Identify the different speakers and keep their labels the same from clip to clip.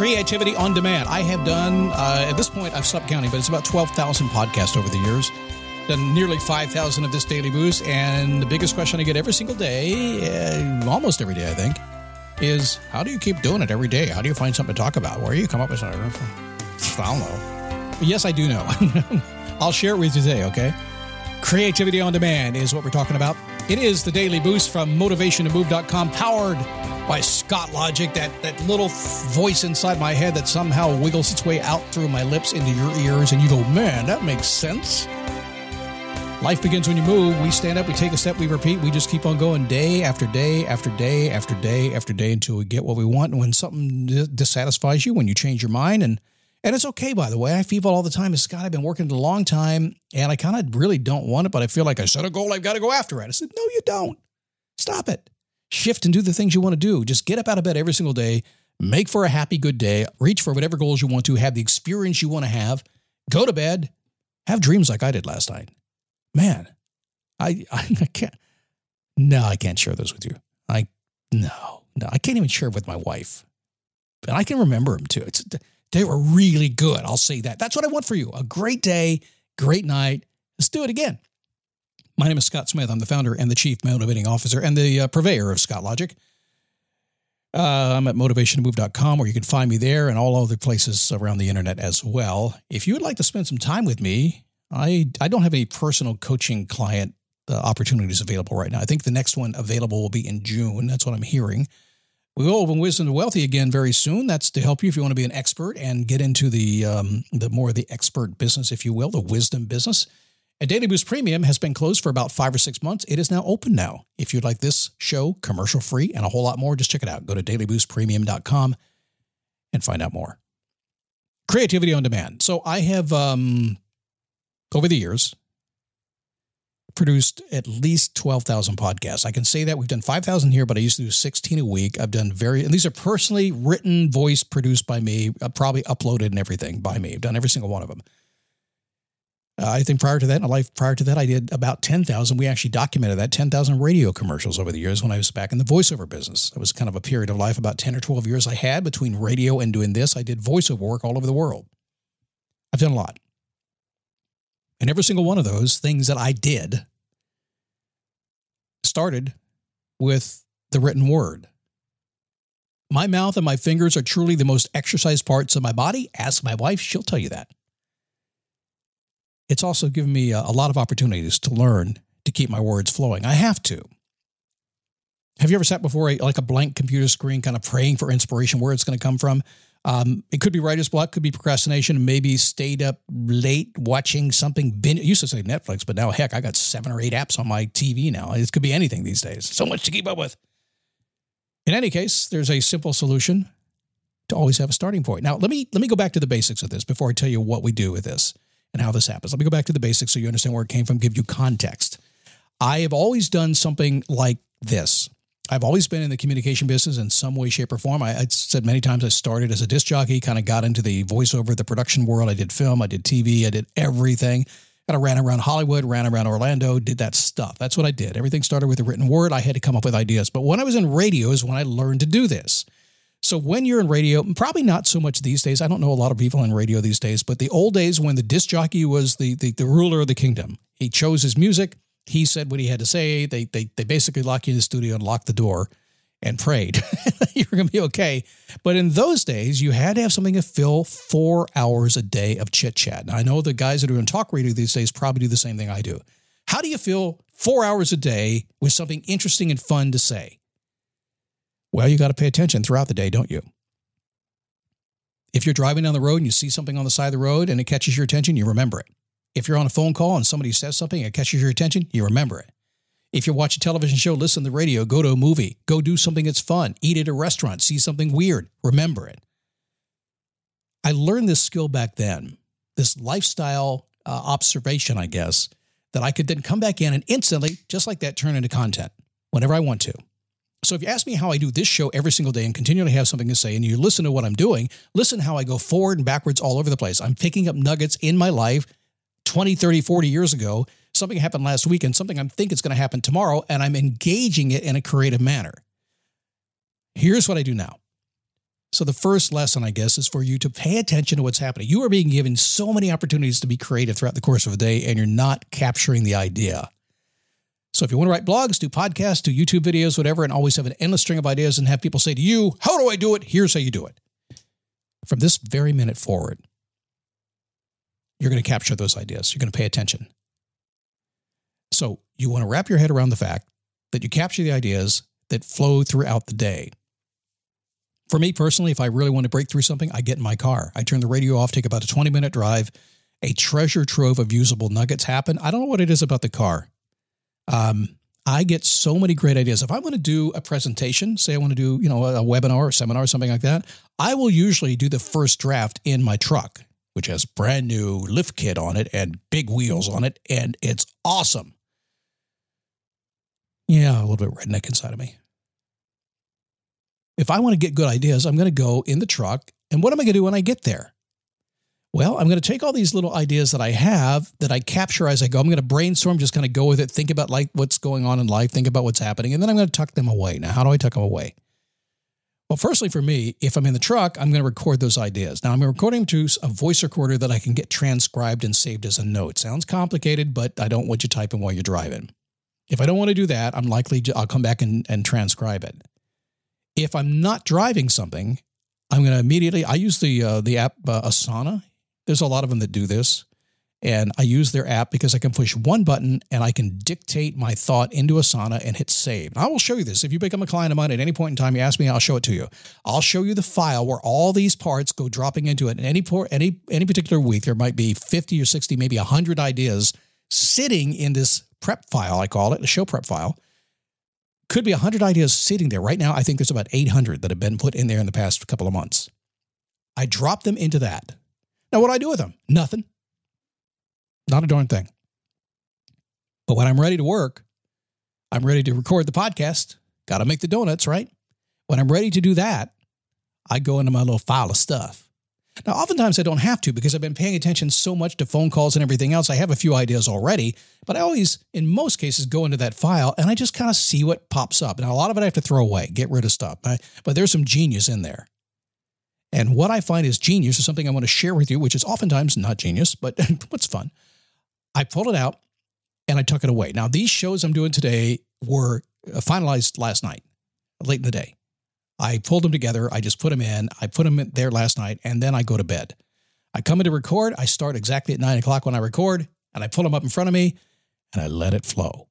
Speaker 1: Creativity on demand. I have done, uh, at this point, I've stopped counting, but it's about 12,000 podcasts over the years. Done nearly 5,000 of this daily boost. And the biggest question I get every single day, uh, almost every day, I think, is how do you keep doing it every day? How do you find something to talk about? Where do you come up with something? I don't know. Yes, I do know. I'll share it with you today, okay? Creativity on demand is what we're talking about. It is the daily boost from motivationtomove.com, powered by Scott Logic, that, that little voice inside my head that somehow wiggles its way out through my lips into your ears, and you go, man, that makes sense. Life begins when you move. We stand up, we take a step, we repeat. We just keep on going day after day after day after day after day until we get what we want. And when something dissatisfies you, when you change your mind, and and it's okay, by the way. I feel all the time. Scott, I've been working a long time, and I kind of really don't want it, but I feel like I set a goal. I've got to go after it. I said, no, you don't. Stop it. Shift and do the things you want to do. Just get up out of bed every single day. Make for a happy, good day. Reach for whatever goals you want to. Have the experience you want to have. Go to bed. Have dreams like I did last night man, I, I, I can't. No, I can't share those with you. I no, no, I can't even share with my wife. And I can remember them too. It's they were really good. I'll say that. That's what I want for you. A great day, great night. Let's do it again. My name is Scott Smith. I'm the founder and the chief motivating officer and the uh, purveyor of Scott Logic. Uh, I'm at motivationtomove.com where you can find me there and all other places around the internet as well. If you would like to spend some time with me, I I don't have any personal coaching client uh, opportunities available right now. I think the next one available will be in June. That's what I'm hearing. We will open Wisdom to Wealthy again very soon. That's to help you if you want to be an expert and get into the um, the more of the expert business, if you will, the wisdom business. And Daily Boost Premium has been closed for about five or six months. It is now open now. If you'd like this show commercial free and a whole lot more, just check it out. Go to dailyboostpremium.com and find out more. Creativity on demand. So I have um, over the years produced at least 12,000 podcasts. I can say that we've done 5,000 here, but I used to do 16 a week. I've done very, and these are personally written, voice produced by me, uh, probably uploaded and everything by me. I've done every single one of them. Uh, I think prior to that, in a life prior to that, I did about 10,000. We actually documented that 10,000 radio commercials over the years when I was back in the voiceover business. It was kind of a period of life, about 10 or 12 years I had between radio and doing this. I did voiceover work all over the world. I've done a lot. And every single one of those things that I did started with the written word. My mouth and my fingers are truly the most exercised parts of my body. Ask my wife, she'll tell you that. It's also given me a, lot of opportunities to learn to keep my words flowing. I have to. Have you ever sat before a, like a blank computer screen, kind of praying for inspiration, where it's going to come from? Um, it could be writer's block, could be procrastination, maybe stayed up late watching something. Bin- used to say Netflix, but now heck, I got seven or eight apps on my TV now. It could be anything these days. So much to keep up with. In any case, there's a simple solution to always have a starting point. Now, let me let me go back to the basics of this before I tell you what we do with this and how this happens. Let me go back to the basics so you understand where it came from, give you context. I have always done something like this. I've always been in the communication business in some way, shape, or form. I, I said many times I started as a disc jockey, kind of got into the voiceover, the production world. I did film, I did TV, I did everything. Kind of ran around Hollywood, ran around Orlando, did that stuff. That's what I did. Everything started with a written word. I had to come up with ideas. But when I was in radio is when I learned to do this. So when you're in radio, probably not so much these days. I don't know a lot of people in radio these days, but the old days when the disc jockey was the, the, the ruler of the kingdom, he chose his music he said what he had to say. They they they basically lock you in the studio and lock the door and prayed you're going to be okay. But in those days, you had to have something to fill four hours a day of chit chat. Now I know the guys that are in talk radio these days probably do the same thing I do. How do you fill four hours a day with something interesting and fun to say? Well, you got to pay attention throughout the day, don't you? If you're driving down the road and you see something on the side of the road and it catches your attention, you remember it. If you're on a phone call and somebody says something that catches your attention, you remember it. If you watch a television show, listen to the radio, go to a movie, go do something that's fun, eat at a restaurant, see something weird, remember it. I learned this skill back then, this lifestyle uh, observation, I guess, that I could then come back in and instantly, just like that, turn into content whenever I want to. So if you ask me how I do this show every single day and continually have something to say, and you listen to what I'm doing, listen how I go forward and backwards all over the place. I'm picking up nuggets in my life 20, 30, 40 years ago. Something happened last week and something I think is going to happen tomorrow, and I'm engaging it in a creative manner. Here's what I do now. So, the first lesson, I guess, is for you to pay attention to what's happening. You are being given so many opportunities to be creative throughout the course of a day, and you're not capturing the idea. So, if you want to write blogs, do podcasts, do YouTube videos, whatever, and always have an endless string of ideas and have people say to you, How do I do it? Here's how you do it. From this very minute forward, you're going to capture those ideas. You're going to pay attention. So, you want to wrap your head around the fact that you capture the ideas that flow throughout the day. For me personally, if I really want to break through something, I get in my car. I turn the radio off, take about a 20 minute drive. A treasure trove of usable nuggets happen. I don't know what it is about the car. Um, I get so many great ideas. If I want to do a presentation, say I want to do, you know, a webinar or seminar or something like that, I will usually do the first draft in my truck, which has brand new lift kit on it and big wheels on it, and it's awesome. Yeah, a little bit redneck inside of me if I want to get good ideas, I'm going to go in the truck. And what am I going to do when I get there? Well, I'm going to take all these little ideas that I have that I capture as I go. I'm going to brainstorm, just kind of go with it, think about like what's going on in life, think about what's happening, and then I'm going to tuck them away. Now, how do I tuck them away? Well, firstly, for me, if I'm in the truck, I'm going to record those ideas. Now, I'm recording to a voice recorder that I can get transcribed and saved as a note. Sounds complicated, but I don't want you typing while you're driving. If I don't want to do that, I'm likely to, I'll come back and, and transcribe it. If I'm not driving something, I'm going to immediately. I use the uh, the app uh, Asana. There's a lot of them that do this, and I use their app because I can push one button and I can dictate my thought into Asana and hit save. I will show you this. If you become a client of mine at any point in time, you ask me, I'll show it to you. I'll show you the file where all these parts go dropping into it. And any any any particular week, there might be 50 or 60, maybe 100 ideas sitting in this prep file. I call it a show prep file could be 100 ideas sitting there. Right now, I think there's about 800 that have been put in there in the past couple of months. I drop them into that. Now, what do I do with them? Nothing. Not a darn thing. But when I'm ready to work, I'm ready to record the podcast. Got to make the donuts, right? When I'm ready to do that, I go into my little file of stuff. Now, oftentimes I don't have to because I've been paying attention so much to phone calls and everything else. I have a few ideas already, but I always, in most cases, go into that file and I just kind of see what pops up. Now, a lot of it I have to throw away, get rid of stuff, but there's some genius in there. And what I find is genius is something I want to share with you, which is oftentimes not genius, but what's fun. I pull it out and I tuck it away. Now, these shows I'm doing today were uh, finalized last night, late in the day. I pulled them together. I just put them in. I put them in there last night, and then I go to bed. I come in to record. I start exactly at nine o'clock when I record, and I pull them up in front of me, and I let it flow.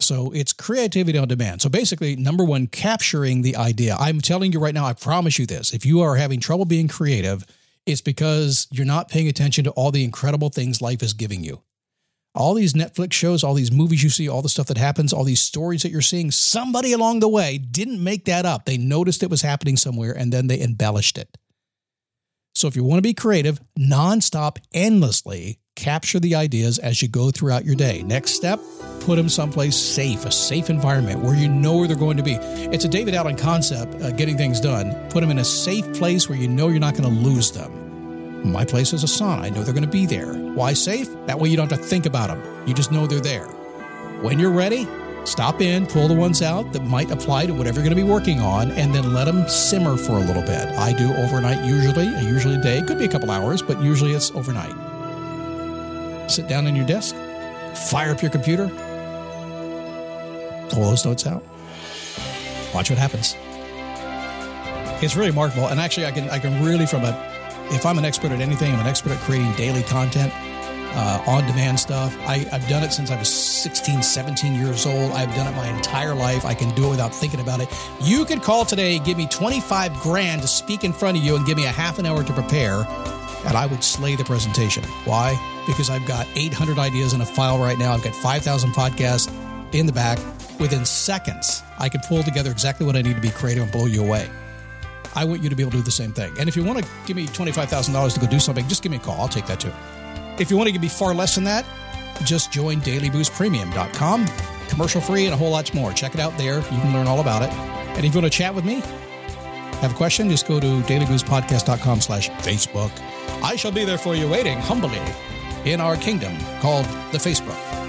Speaker 1: So it's creativity on demand. So basically, number one, capturing the idea. I'm telling you right now, I promise you this. If you are having trouble being creative, it's because you're not paying attention to all the incredible things life is giving you all these Netflix shows, all these movies you see, all the stuff that happens, all these stories that you're seeing, somebody along the way didn't make that up. They noticed it was happening somewhere and then they embellished it. So if you want to be creative, nonstop, endlessly, capture the ideas as you go throughout your day. Next step, put them someplace safe, a safe environment where you know where they're going to be. It's a David Allen concept, uh, getting things done. Put them in a safe place where you know you're not going to lose them. My place is Asana. I know they're going to be there. Why safe? That way you don't have to think about them. You just know they're there. When you're ready, stop in, pull the ones out that might apply to whatever you're going to be working on, and then let them simmer for a little bit. I do overnight usually, usually a day. It could be a couple hours, but usually it's overnight. Sit down on your desk, fire up your computer, pull those notes out, watch what happens. It's really remarkable, and actually, I can I can really from a if I'm an expert at anything, I'm an expert at creating daily content, uh, on demand stuff. I, have done it since I was 16, 17 years old. I've done it my entire life. I can do it without thinking about it. You could call today, give me 25 grand to speak in front of you and give me a half an hour to prepare, and I would slay the presentation. Why? Because I've got 800 ideas in a file right now. I've got 5,000 podcasts in the back. Within seconds, I can pull together exactly what I need to be creative and blow you away. I want you to be able to do the same thing. And if you want to give me $25,000 to go do something, just give me a call. I'll take that too. If you want to give me far less than that, just join dailyboostpremium.com. Commercial free and a whole lot more. Check it out there. You can learn all about it. And if you want to chat with me, have a question, just go to dailyboostpodcast.com slash Facebook. I shall be there for you waiting humbly in our kingdom called the Facebook.